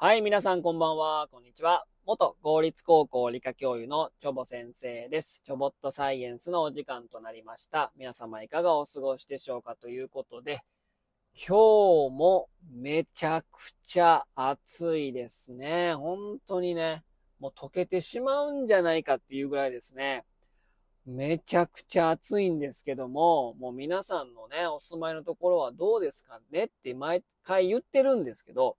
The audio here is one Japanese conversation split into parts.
はい、皆さんこんばんは。こんにちは。元公立高校理科教諭のチョボ先生です。チョボットサイエンスのお時間となりました。皆様いかがお過ごしでしょうかということで、今日もめちゃくちゃ暑いですね。本当にね、もう溶けてしまうんじゃないかっていうぐらいですね。めちゃくちゃ暑いんですけども、もう皆さんのね、お住まいのところはどうですかねって毎回言ってるんですけど、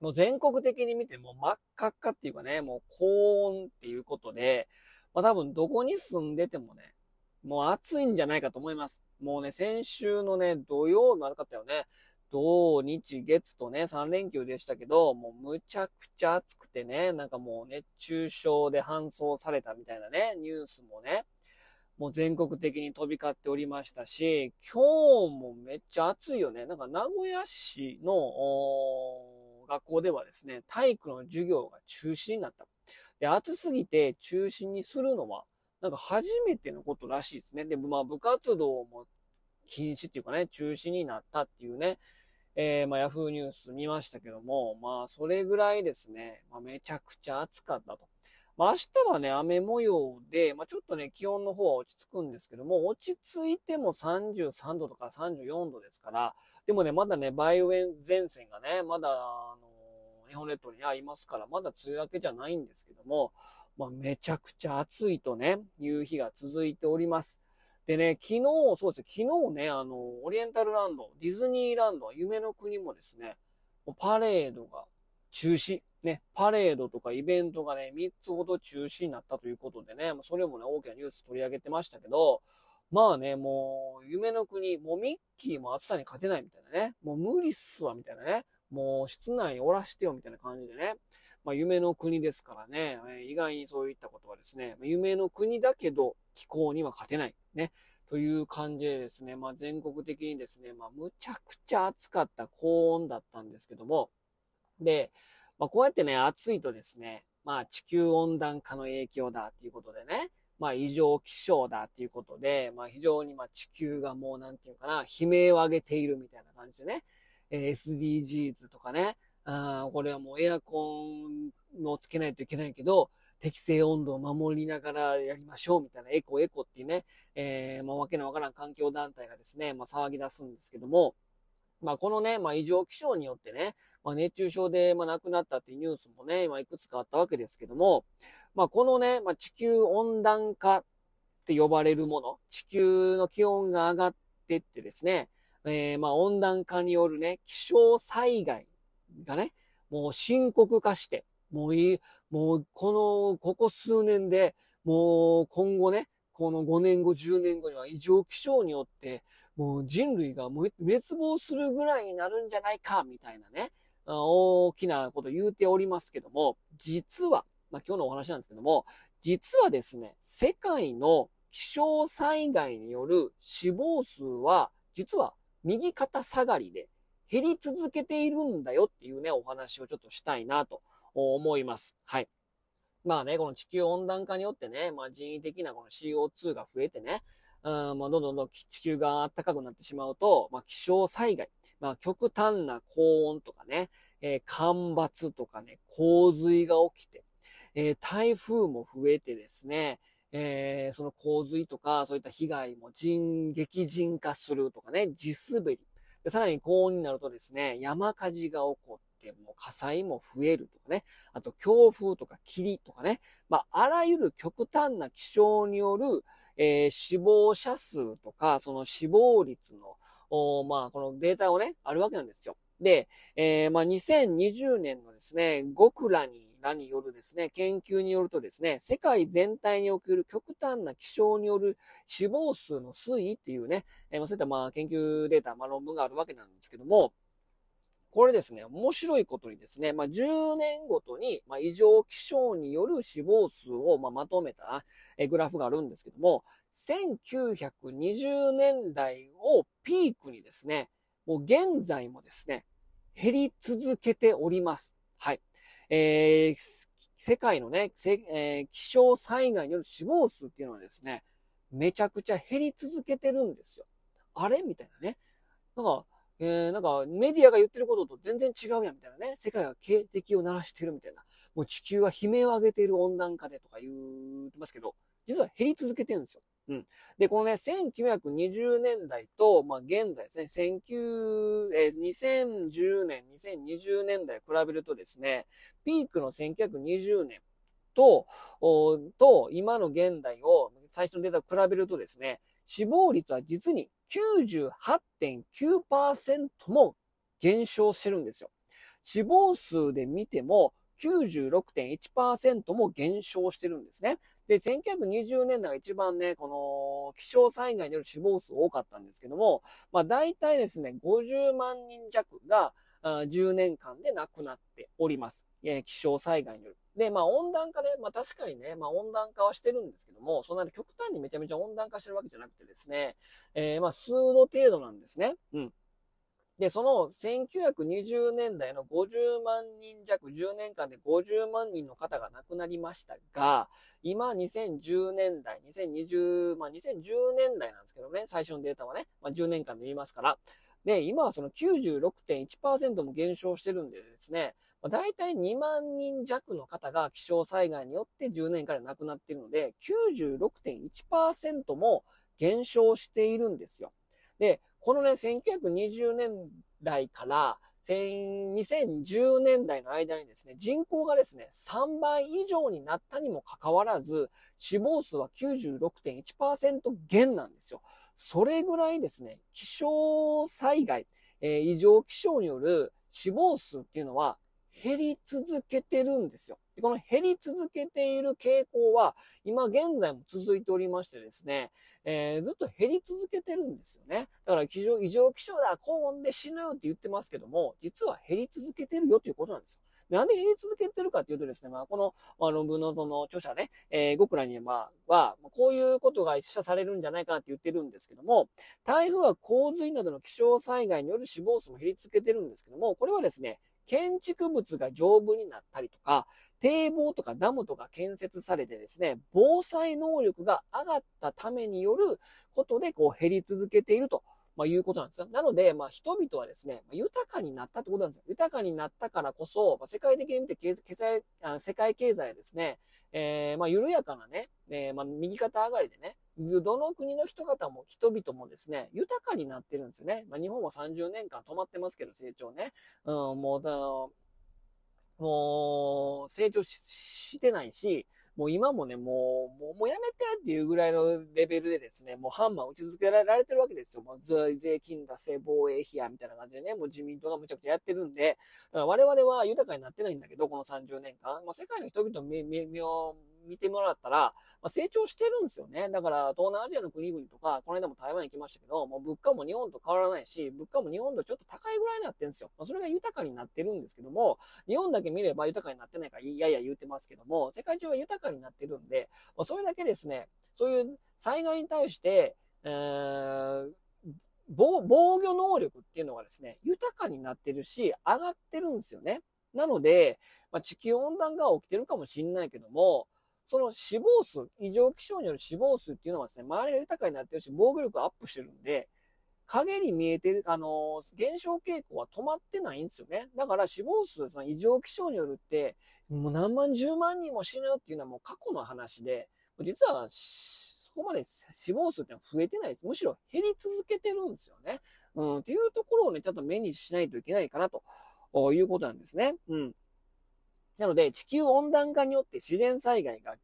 もう全国的に見ても真っ赤っかっていうかね、もう高温っていうことで、まあ多分どこに住んでてもね、もう暑いんじゃないかと思います。もうね、先週のね、土曜日まずかったよね。土日月とね、3連休でしたけど、もうむちゃくちゃ暑くてね、なんかもう熱中症で搬送されたみたいなね、ニュースもね、もう全国的に飛び交っておりましたし、今日もめっちゃ暑いよね。なんか名古屋市の、学校ではですね、体育の授業が中止になった。で、暑すぎて中止にするのは、なんか初めてのことらしいですね。で、まあ部活動も禁止っていうかね、中止になったっていうね、えー、まあヤフーニュース見ましたけども、まあそれぐらいですね、まあめちゃくちゃ暑かったと。まあ明日はね、雨模様で、まあちょっとね、気温の方は落ち着くんですけども、落ち着いても33度とか34度ですから、でもね、まだね、梅雨前線がね、まだ、あの、日本列島にありますから、まだ梅雨明けじゃないんですけども、まあめちゃくちゃ暑いとね、いう日が続いております。でね、昨日、そうですね、昨日ね、あの、オリエンタルランド、ディズニーランド、夢の国もですね、パレードが中止。ね、パレードとかイベントがね、3つほど中止になったということでね、それもね、大きなニュース取り上げてましたけど、まあね、もう、夢の国、もうミッキーも暑さに勝てないみたいなね、もう無理っすわ、みたいなね、もう室内におらしてよ、みたいな感じでね、まあ夢の国ですからね、意外にそういったことはですね、夢の国だけど気候には勝てない、ね、という感じでですね、まあ全国的にですね、まあむちゃくちゃ暑かった高温だったんですけども、で、まあ、こうやってね、暑いとですね、まあ、地球温暖化の影響だっていうことでね、まあ、異常気象だっていうことで、まあ、非常にまあ、地球がもう、なんていうかな、悲鳴を上げているみたいな感じでね、え、SDGs とかね、あこれはもうエアコンをつけないといけないけど、適正温度を守りながらやりましょうみたいな、エコエコっていうね、えー、まあ、わけのわからん環境団体がですね、まあ、騒ぎ出すんですけども、まあ、このね、まあ、異常気象によってね、まあ、熱中症で、まあ、亡くなったっていうニュースもね、今いくつかあったわけですけども、まあ、このね、まあ、地球温暖化って呼ばれるもの、地球の気温が上がってってですね、えー、まあ、温暖化によるね、気象災害がね、もう深刻化して、もういい、もうこの、ここ数年で、もう今後ね、この5年後、10年後には異常気象によって、もう人類が滅亡するぐらいになるんじゃないか、みたいなね、大きなこと言うておりますけども、実は、まあ、今日のお話なんですけども、実はですね、世界の気象災害による死亡数は、実は右肩下がりで減り続けているんだよっていうね、お話をちょっとしたいなと思います。はい。まあね、この地球温暖化によってね、まあ人為的なこの CO2 が増えてね、うん、まあ、どんどんどん地球が暖かくなってしまうと、まあ、気象災害、まあ、極端な高温とかね、えー、干ばつとかね、洪水が起きて、えー、台風も増えてですね、えー、その洪水とか、そういった被害も人、激甚化するとかね、地滑り。さらに高温になるとですね、山火事が起こって、も火災も増えるとかね、あと強風とか霧とかね、まあ、あらゆる極端な気象による、えー、死亡者数とか、その死亡率の、おまあ、このデータをね、あるわけなんですよ。で、えー、まあ、2020年のですね、極らに、らによるですね、研究によるとですね、世界全体における極端な気象による死亡数の推移っていうね、えー、そういったまあ、研究データ、まあ、論文があるわけなんですけども、これですね、面白いことにですね、まあ、10年ごとに、まあ、異常気象による死亡数を、まあ、まとめた、グラフがあるんですけども、1920年代をピークにですね、もう現在もですね、減り続けております。はい。えー、世界のね、えー、気象災害による死亡数っていうのはですね、めちゃくちゃ減り続けてるんですよ。あれ？みたいなね。なんか、えー、なんかメディアが言ってることと全然違うやんみたいなね。世界が警笛を鳴らしてるみたいな。もう地球は悲鳴を上げている温暖化でとか言ってますけど、実は減り続けてるんですよ。うん。で、このね、1920年代と、まあ、現在ですね、19、え、2010年、2020年代比べるとですね、ピークの1920年と、と、今の現代を、最初のデータを比べるとですね、死亡率は実に98.9%も減少してるんですよ。死亡数で見ても96.1%も減少してるんですね。で、1920年代が一番ね、この気象災害による死亡数多かったんですけども、まあ大体ですね、50万人弱が10年間で亡くなっております。気象災害による。で、まあ温暖化ね、まあ確かにね、まあ温暖化はしてるんですけども、そんなに極端にめちゃめちゃ温暖化してるわけじゃなくてですね、えー、まあ数度程度なんですね。うん。で、その1920年代の50万人弱、10年間で50万人の方が亡くなりましたが、今2010年代、2020、まあ2010年代なんですけどね、最初のデータはね、まあ10年間で見ますから、で、今はその96.1%も減少してるんでですね、まあ、大体2万人弱の方が気象災害によって10年間で亡くなっているので、96.1%も減少しているんですよ。で、このね、1920年代から2010年代の間にですね、人口がですね、3倍以上になったにもかかわらず、死亡数は96.1%減なんですよ。それぐらいですね、気象災害、えー、異常気象による死亡数っていうのは減り続けてるんですよ。でこの減り続けている傾向は、今現在も続いておりましてですね、えー、ずっと減り続けてるんですよね。だから異常、気象だ、高温で死ぬって言ってますけども、実は減り続けてるよということなんですよ。なんで減り続けてるかっていうとですね、まあ、この、まあ、論文のその著者ね、えー、極楽には、は、こういうことが示唆されるんじゃないかなって言ってるんですけども、台風は洪水などの気象災害による死亡数も減り続けてるんですけども、これはですね、建築物が丈夫になったりとか、堤防とかダムとか建設されてですね、防災能力が上がったためによることで、こう減り続けていると。まあ、いうことなんですよ。なので、まあ、人々はですね、豊かになったってことなんですよ。豊かになったからこそ、まあ、世界的に見て経済、あ世界経済はですね、えー、まあ、緩やかなね、えー、まあ、右肩上がりでね、どの国の人方も、人々もですね、豊かになってるんですよね。まあ、日本は30年間止まってますけど、成長ね。うん、もう、もう、成長してないし、もう今もね、もう、もうもうやめてっていうぐらいのレベルでですね、もうハンマー打ち続けられてるわけですよ。もう税金出せ、防衛費や、みたいな感じでね、もう自民党がむちゃくちゃやってるんで、だから我々は豊かになってないんだけど、この30年間。まあ、世界の人々目、目を見てもらったら、まあ、成長してるんですよね。だから、東南アジアの国々とか、この間も台湾行きましたけど、もう物価も日本と変わらないし、物価も日本とちょっと高いぐらいになってるんですよ。まあ、それが豊かになってるんですけども、日本だけ見れば豊かになってないから、いやいや言うてますけども、世界中は豊かになってるんで、まあ、それだけですね、そういう災害に対して、えー、防御能力っていうのがですね、豊かになってるし、上がってるんですよね。なので、まあ、地球温暖化は起きてるかもしれないけども、その死亡数、異常気象による死亡数っていうのはですね、周りが豊かになってるし、防御力がアップしてるんで、影に見えてる、あのー、減少傾向は止まってないんですよね。だから死亡数、その異常気象によるって、もう何万十万人も死ぬっていうのはもう過去の話で、実は、そこまで死亡数ってのは増えてないです。むしろ減り続けてるんですよね。うん、っていうところをね、ちゃんと目にしないといけないかなということなんですね。うん。なので、地球温暖化によって自然災害が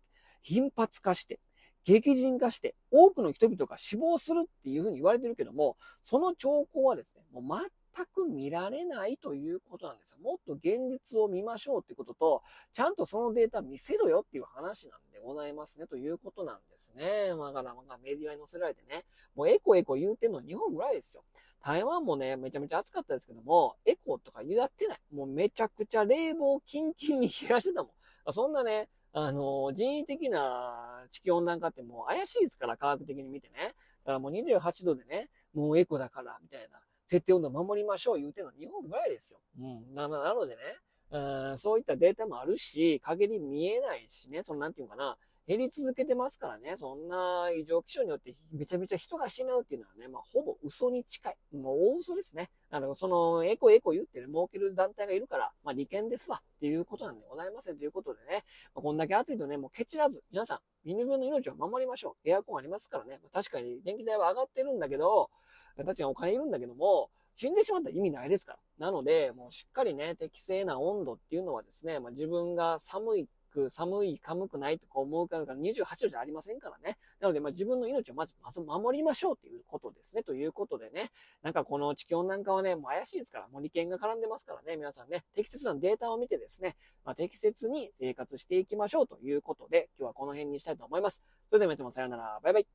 頻発化して、激甚化して、多くの人々が死亡するっていうふうに言われてるけども、その兆候はですね、もう全く見られないということなんですよ。もっと現実を見ましょうってことと、ちゃんとそのデータ見せろよっていう話なんでございますね、ということなんですね。だから、まあ、メディアに載せられてね、もうエコエコ言うてんの日本ぐらいですよ。台湾もね、めちゃめちゃ暑かったですけども、エコとかやってない。もうめちゃくちゃ冷房キンキンに冷やしてたもん。そんなね、あの、人為的な地球温暖化ってもう怪しいですから、科学的に見てね。だからもう28度でね、もうエコだから、みたいな。設定温度守りましょう言うてんの日本ぐらいですよ。うん。な、なのでね、うん、そういったデータもあるし、陰り見えないしね、そのなんていうかな、減り続けてますからね、そんな異常気象によってめちゃめちゃ人が死ぬっていうのはね、まあ、ほぼ嘘に近い。もう大嘘ですね。あの、その、エコエコ言ってね、儲ける団体がいるから、まあ、利権ですわ、っていうことなんでございませんということでね、まあ、こんだけ暑いとね、もうケチらず、皆さん、身分の命を守りましょう。エアコンありますからね、まあ、確かに電気代は上がってるんだけど、確かにお金いるんだけども、死んでしまったら意味ないですから。なので、もうしっかりね、適正な温度っていうのはですね、まあ、自分が寒いく、寒い、寒くないとか思うから、28度じゃありませんからね。なので、まあ自分の命をまず、まず守りましょうっていうことですね。ということでね、なんかこの地球なんかはね、もう怪しいですから、もう利権が絡んでますからね、皆さんね、適切なデータを見てですね、まあ、適切に生活していきましょうということで、今日はこの辺にしたいと思います。それでは皆もさようなら、バイバイ。